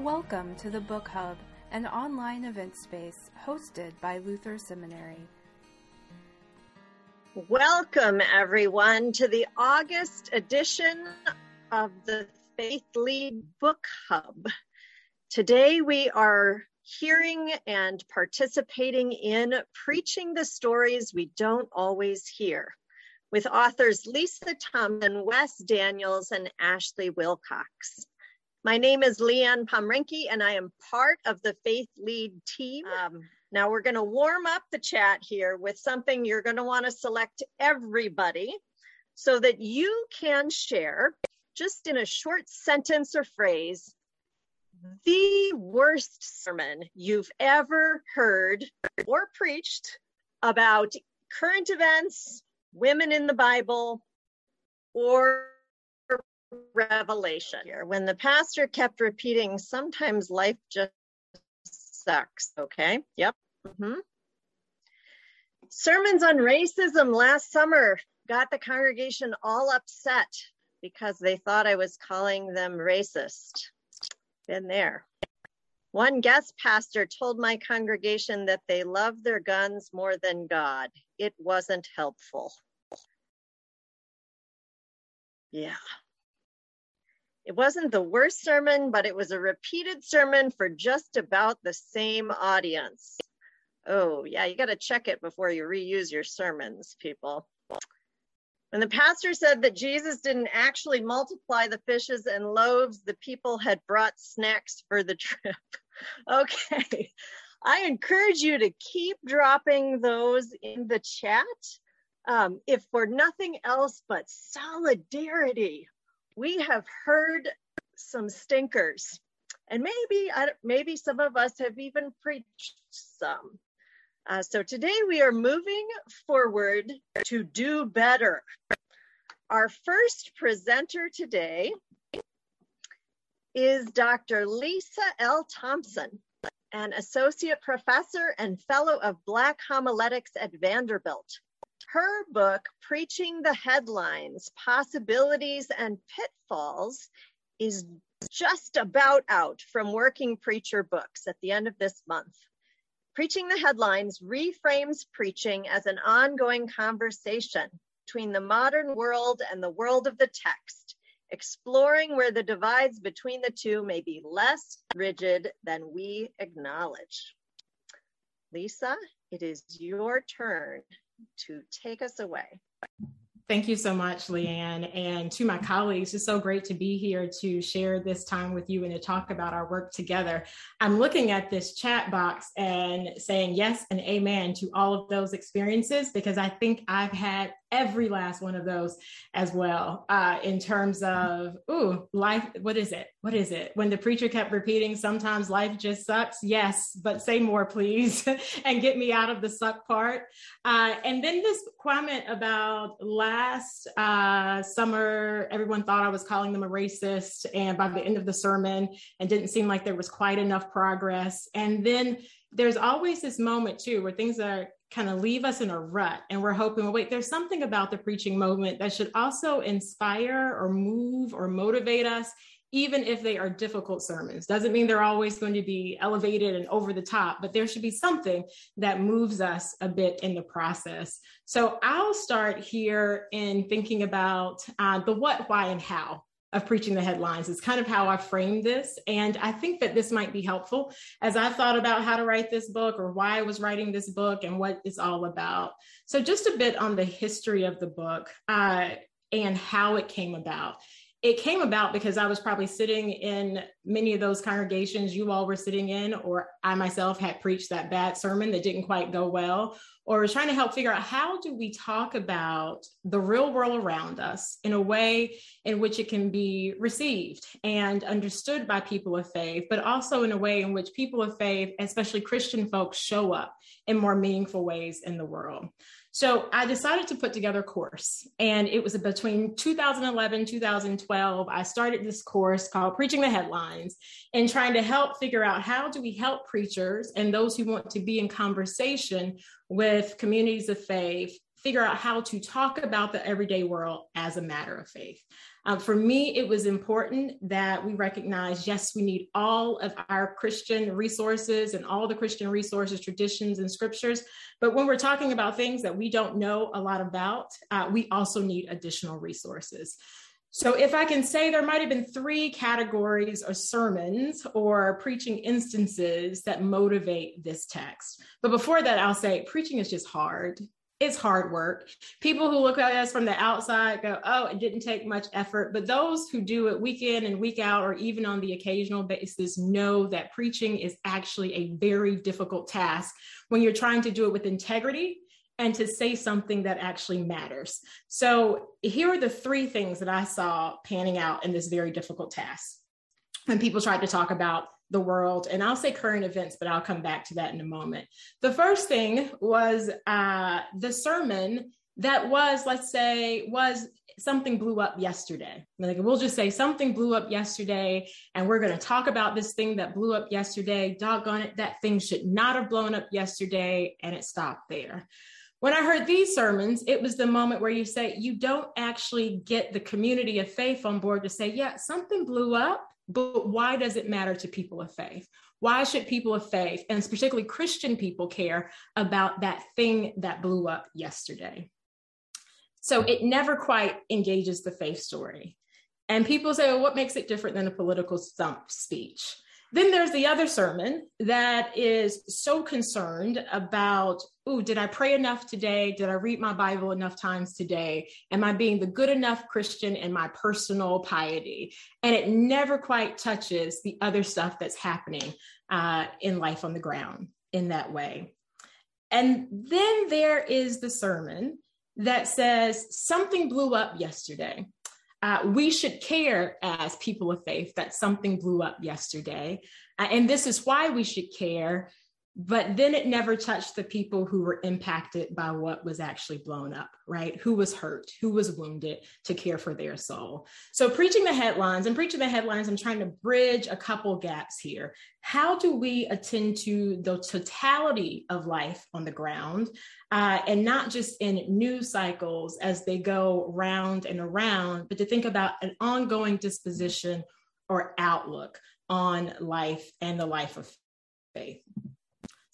Welcome to the Book Hub, an online event space hosted by Luther Seminary. Welcome, everyone, to the August edition of the Faith Lead Book Hub. Today we are hearing and participating in Preaching the Stories We Don't Always Hear with authors Lisa Thompson, Wes Daniels, and Ashley Wilcox. My name is Leanne Pomrenke, and I am part of the Faith Lead team. Um, now we're going to warm up the chat here with something you're going to want to select everybody so that you can share just in a short sentence or phrase the worst sermon you've ever heard or preached about current events, women in the Bible, or revelation. Here when the pastor kept repeating sometimes life just sucks okay? Yep. Mm-hmm. sermons on racism last summer got the congregation all upset because they thought i was calling them racist. Been there. One guest pastor told my congregation that they love their guns more than god. It wasn't helpful. Yeah it wasn't the worst sermon, but it was a repeated sermon for just about the same audience. Oh, yeah, you got to check it before you reuse your sermons, people. When the pastor said that Jesus didn't actually multiply the fishes and loaves, the people had brought snacks for the trip. okay, I encourage you to keep dropping those in the chat. Um, if for nothing else but solidarity we have heard some stinkers. And maybe maybe some of us have even preached some. Uh, so today we are moving forward to do better. Our first presenter today is dr lisa l. Thompson an associate professor and fellow of black homiletics at vanderbilt her book, Preaching the Headlines Possibilities and Pitfalls, is just about out from Working Preacher Books at the end of this month. Preaching the Headlines reframes preaching as an ongoing conversation between the modern world and the world of the text, exploring where the divides between the two may be less rigid than we acknowledge. Lisa, it is your turn to take us away. Thank you so much, Leanne. And to my colleagues, it's so great to be here to share this time with you and to talk about our work together. I'm looking at this chat box and saying yes and amen to all of those experiences because I think I've had every last one of those as well uh, in terms of ooh life what is it? What is it? When the preacher kept repeating sometimes life just sucks. Yes but say more please and get me out of the suck part. Uh, and then this comment about last uh, summer everyone thought i was calling them a racist and by the end of the sermon and didn't seem like there was quite enough progress. And then there's always this moment too where things are kind of leave us in a rut and we're hoping well wait there's something about the preaching moment that should also inspire or move or motivate us even if they are difficult sermons. Doesn't mean they're always going to be elevated and over the top but there should be something that moves us a bit in the process. So i'll start here in thinking about uh, the what why and how of preaching the headlines is kind of how I framed this. And I think that this might be helpful as I thought about how to write this book or why I was writing this book and what it's all about. So, just a bit on the history of the book uh, and how it came about it came about because I was probably sitting in many of those congregations you all were sitting in, or I myself had preached that bad sermon that didn't quite go well, or was trying to help figure out how do we talk about the real world around us in a way in which it can be received and understood by people of faith, but also in a way in which people of faith, especially Christian folks, show up in more meaningful ways in the world. So I decided to put together a course, and it was between 2011 2012. I started this course called Preaching the Headlines and trying to help figure out how do we help preachers and those who want to be in conversation with communities of faith figure out how to talk about the everyday world as a matter of faith. Um, for me, it was important that we recognize yes, we need all of our Christian resources and all the Christian resources, traditions, and scriptures. But when we're talking about things that we don't know a lot about, uh, we also need additional resources. So, if I can say there might have been three categories of sermons or preaching instances that motivate this text. But before that, I'll say preaching is just hard it's hard work. People who look at us from the outside go, oh, it didn't take much effort. But those who do it week in and week out, or even on the occasional basis, know that preaching is actually a very difficult task when you're trying to do it with integrity and to say something that actually matters. So, here are the three things that I saw panning out in this very difficult task. When people tried to talk about the world. And I'll say current events, but I'll come back to that in a moment. The first thing was uh, the sermon that was, let's say, was something blew up yesterday. Like we'll just say something blew up yesterday, and we're going to talk about this thing that blew up yesterday. Doggone it, that thing should not have blown up yesterday, and it stopped there. When I heard these sermons, it was the moment where you say you don't actually get the community of faith on board to say, yeah, something blew up but why does it matter to people of faith? Why should people of faith, and particularly Christian people, care about that thing that blew up yesterday? So it never quite engages the faith story. And people say, well, what makes it different than a political stump speech? Then there's the other sermon that is so concerned about, oh, did I pray enough today? Did I read my Bible enough times today? Am I being the good enough Christian in my personal piety? And it never quite touches the other stuff that's happening uh, in life on the ground in that way. And then there is the sermon that says something blew up yesterday uh, we should care as people of faith that something blew up yesterday. Uh, and this is why we should care but then it never touched the people who were impacted by what was actually blown up, right? Who was hurt, who was wounded to care for their soul. So, preaching the headlines and preaching the headlines, I'm trying to bridge a couple gaps here. How do we attend to the totality of life on the ground uh, and not just in news cycles as they go round and around, but to think about an ongoing disposition or outlook on life and the life of faith?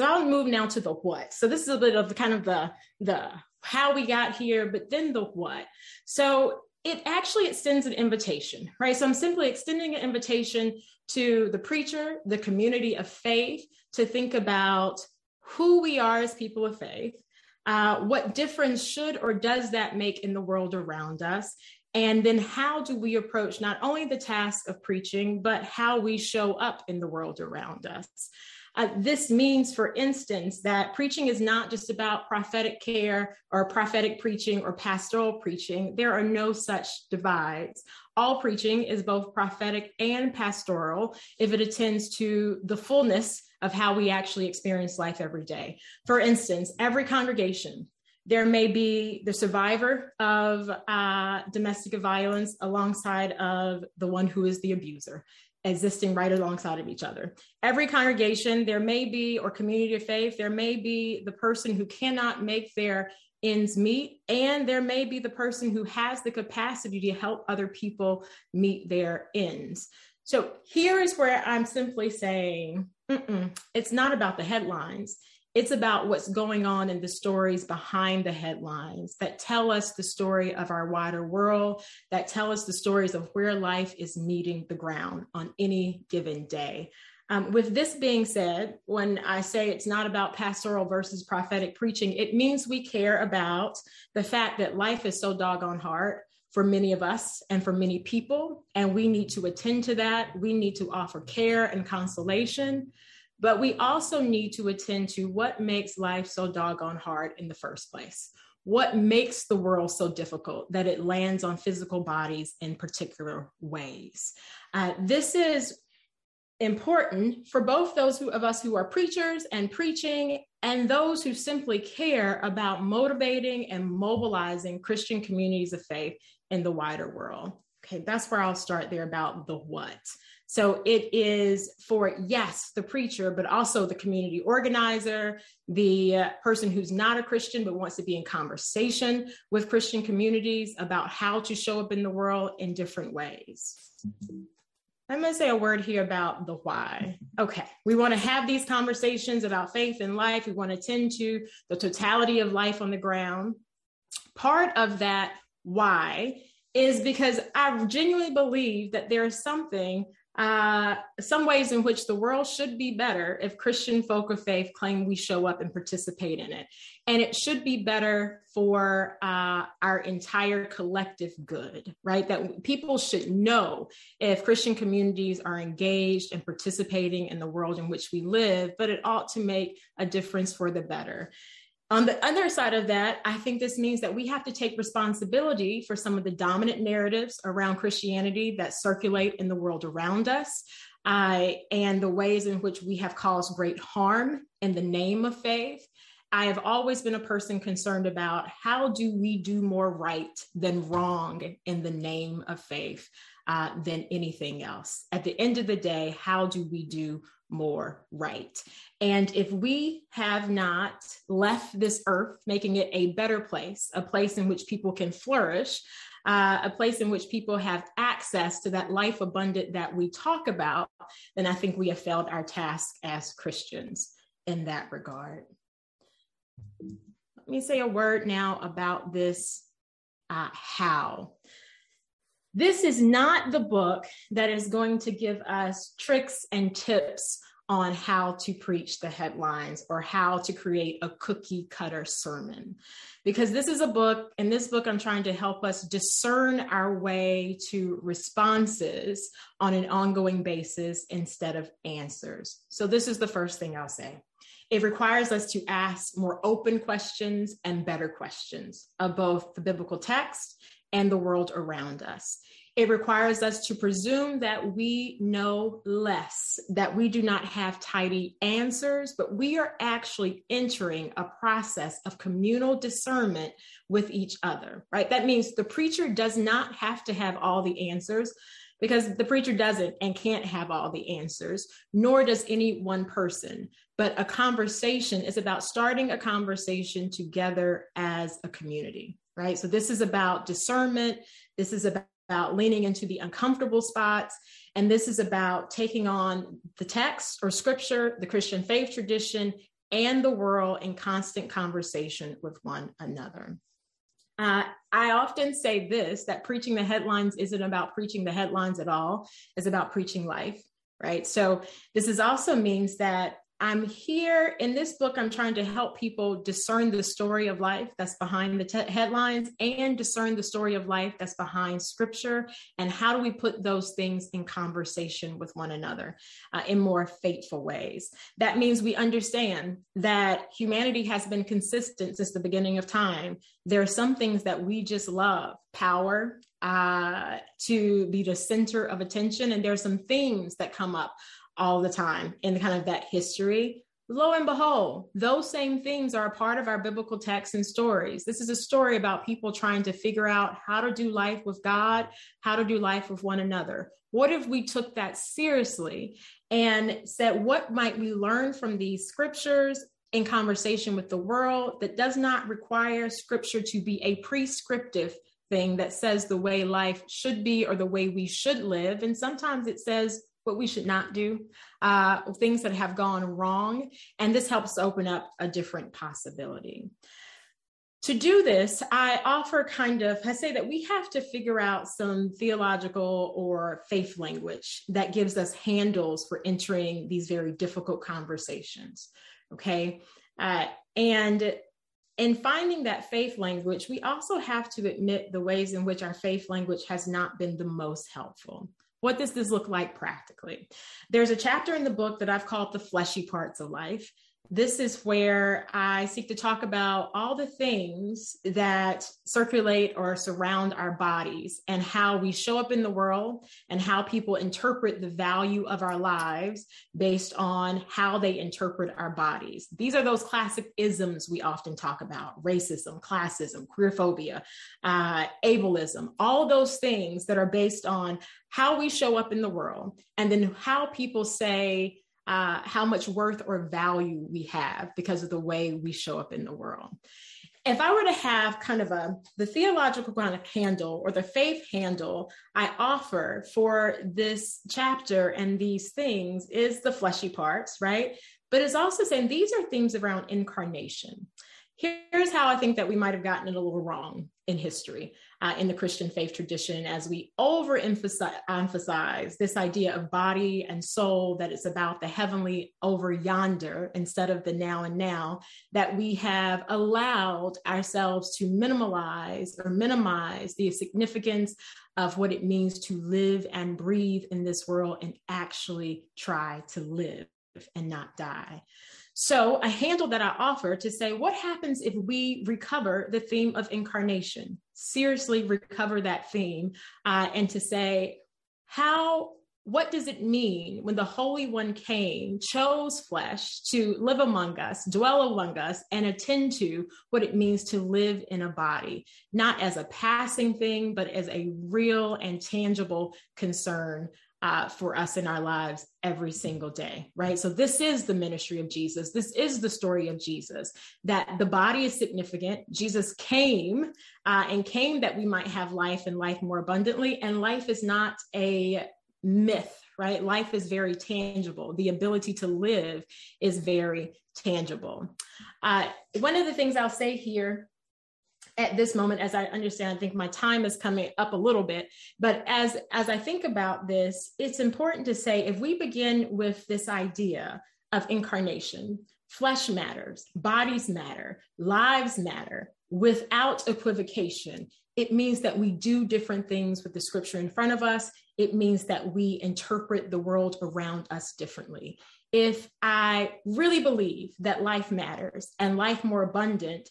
So I'll move now to the what. So this is a bit of kind of the the how we got here, but then the what. So it actually extends an invitation, right? So I'm simply extending an invitation to the preacher, the community of faith, to think about who we are as people of faith, uh, what difference should or does that make in the world around us, and then how do we approach not only the task of preaching, but how we show up in the world around us. Uh, this means, for instance, that preaching is not just about prophetic care or prophetic preaching or pastoral preaching. There are no such divides. All preaching is both prophetic and pastoral if it attends to the fullness of how we actually experience life every day. For instance, every congregation there may be the survivor of uh, domestic violence alongside of the one who is the abuser existing right alongside of each other. Every congregation, there may be, or community of faith, there may be the person who cannot make their ends meet, and there may be the person who has the capacity to help other people meet their ends. So here is where I'm simply saying it's not about the headlines. It's about what's going on in the stories behind the headlines that tell us the story of our wider world, that tell us the stories of where life is meeting the ground on any given day. Um, with this being said, when I say it's not about pastoral versus prophetic preaching, it means we care about the fact that life is so doggone hard for many of us and for many people, and we need to attend to that. We need to offer care and consolation. But we also need to attend to what makes life so doggone hard in the first place. What makes the world so difficult that it lands on physical bodies in particular ways? Uh, this is important for both those who, of us who are preachers and preaching and those who simply care about motivating and mobilizing Christian communities of faith in the wider world. Okay, that's where I'll start there about the what. So it is for, yes, the preacher, but also the community organizer, the uh, person who's not a Christian but wants to be in conversation with Christian communities about how to show up in the world in different ways. I'm going to say a word here about the why. Okay, we want to have these conversations about faith and life. We want to tend to the totality of life on the ground. Part of that why is because I genuinely believe that there is something uh, some ways in which the world should be better if Christian folk of faith claim we show up and participate in it. And it should be better for uh, our entire collective good, right? That people should know if Christian communities are engaged and participating in the world in which we live, but it ought to make a difference for the better. On the other side of that, I think this means that we have to take responsibility for some of the dominant narratives around Christianity that circulate in the world around us. Uh, and the ways in which we have caused great harm in the name of faith. I have always been a person concerned about how do we do more right than wrong in the name of faith uh, than anything else. At the end of the day, how do we do more right. And if we have not left this earth, making it a better place, a place in which people can flourish, uh, a place in which people have access to that life abundant that we talk about, then I think we have failed our task as Christians in that regard. Let me say a word now about this uh, how. This is not the book that is going to give us tricks and tips on how to preach the headlines or how to create a cookie cutter sermon. Because this is a book, in this book, I'm trying to help us discern our way to responses on an ongoing basis instead of answers. So, this is the first thing I'll say. It requires us to ask more open questions and better questions of both the biblical text and the world around us. It requires us to presume that we know less, that we do not have tidy answers, but we are actually entering a process of communal discernment with each other, right? That means the preacher does not have to have all the answers because the preacher doesn't and can't have all the answers, nor does any one person. But a conversation is about starting a conversation together as a community right? So this is about discernment. This is about leaning into the uncomfortable spots. And this is about taking on the text or scripture, the Christian faith tradition, and the world in constant conversation with one another. Uh, I often say this that preaching the headlines isn't about preaching the headlines at all, it's about preaching life, right? So, this is also means that I'm here in this book. I'm trying to help people discern the story of life that's behind the te- headlines and discern the story of life that's behind scripture. And how do we put those things in conversation with one another uh, in more faithful ways? That means we understand that humanity has been consistent since the beginning of time. There are some things that we just love power, uh, to be the center of attention. And there are some themes that come up all the time in kind of that history. Lo and behold, those same things are a part of our biblical texts and stories. This is a story about people trying to figure out how to do life with God, how to do life with one another. What if we took that seriously and said, what might we learn from these scriptures in conversation with the world that does not require scripture to be a prescriptive thing that says the way life should be or the way we should live? And sometimes it says what we should not do, uh, things that have gone wrong. And this helps open up a different possibility. To do this, I offer kind of, I say that we have to figure out some theological or faith language that gives us handles for entering these very difficult conversations. Okay. Uh, and in finding that faith language, we also have to admit the ways in which our faith language has not been the most helpful. What does this look like practically? There's a chapter in the book that I've called the fleshy parts of life. This is where I seek to talk about all the things that circulate or surround our bodies and how we show up in the world and how people interpret the value of our lives based on how they interpret our bodies. These are those classic isms we often talk about racism, classism, queerphobia, uh, ableism, all those things that are based on how we show up in the world and then how people say, uh, how much worth or value we have because of the way we show up in the world. If I were to have kind of a the theological kind of handle or the faith handle I offer for this chapter and these things is the fleshy parts, right? But it's also saying these are things around incarnation. Here's how I think that we might have gotten it a little wrong in history uh, in the Christian faith tradition as we overemphasize this idea of body and soul, that it's about the heavenly over yonder instead of the now and now, that we have allowed ourselves to minimalize or minimize the significance of what it means to live and breathe in this world and actually try to live and not die. So, a handle that I offer to say, what happens if we recover the theme of incarnation? Seriously, recover that theme, uh, and to say, how, what does it mean when the Holy One came, chose flesh to live among us, dwell among us, and attend to what it means to live in a body, not as a passing thing, but as a real and tangible concern uh, for us in our lives every single day, right? So, this is the ministry of Jesus. This is the story of Jesus that the body is significant. Jesus came uh, and came that we might have life and life more abundantly. And life is not a myth, right? Life is very tangible. The ability to live is very tangible. Uh, one of the things I'll say here at this moment as i understand i think my time is coming up a little bit but as as i think about this it's important to say if we begin with this idea of incarnation flesh matters bodies matter lives matter without equivocation it means that we do different things with the scripture in front of us. It means that we interpret the world around us differently. If i really believe that life matters and life more abundant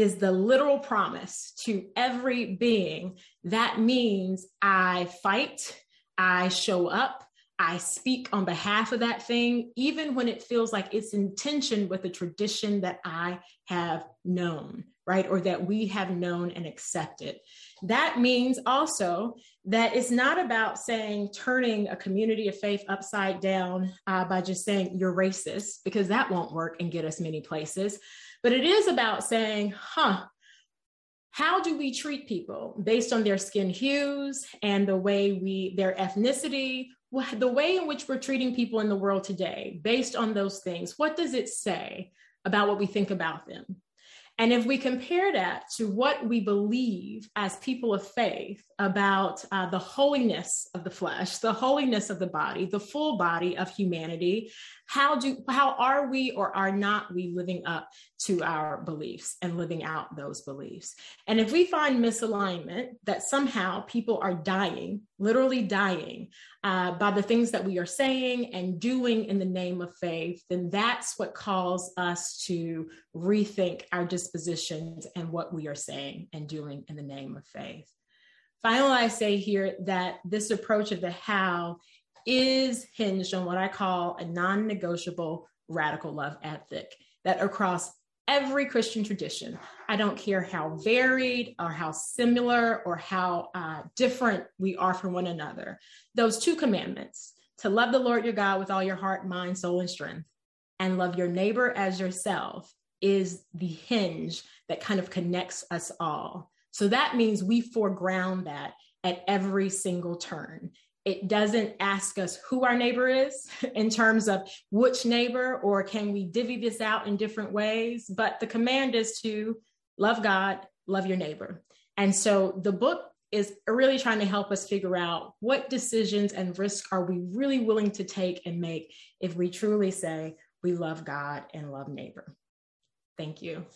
is the literal promise to every being. That means I fight, I show up, I speak on behalf of that thing, even when it feels like it's in tension with the tradition that I have known, right? Or that we have known and accepted. That means also that it's not about saying turning a community of faith upside down uh, by just saying you're racist, because that won't work and get us many places but it is about saying, huh, how do we treat people based on their skin hues and the way we, their ethnicity, the way in which we're treating people in the world today, based on those things? What does it say about what we think about them? And if we compare that to what we believe as people of faith about uh, the holiness of the flesh, the holiness of the body, the full body of humanity, how do how are we or are not we living up to our beliefs and living out those beliefs? And if we find misalignment that somehow people are dying, literally dying, uh, by the things that we are saying and doing in the name of faith, then that's what calls us to rethink our dispositions and what we are saying and doing in the name of faith. Finally, I say here that this approach of the how is hinged on what I call a non negotiable radical love ethic that across every Christian tradition, I don't care how varied or how similar or how uh, different we are from one another, those two commandments to love the Lord your God with all your heart, mind, soul, and strength, and love your neighbor as yourself is the hinge that kind of connects us all. So that means we foreground that at every single turn. It doesn't ask us who our neighbor is in terms of which neighbor or can we divvy this out in different ways, but the command is to love God, love your neighbor. And so the book is really trying to help us figure out what decisions and risks are we really willing to take and make if we truly say we love God and love neighbor. Thank you.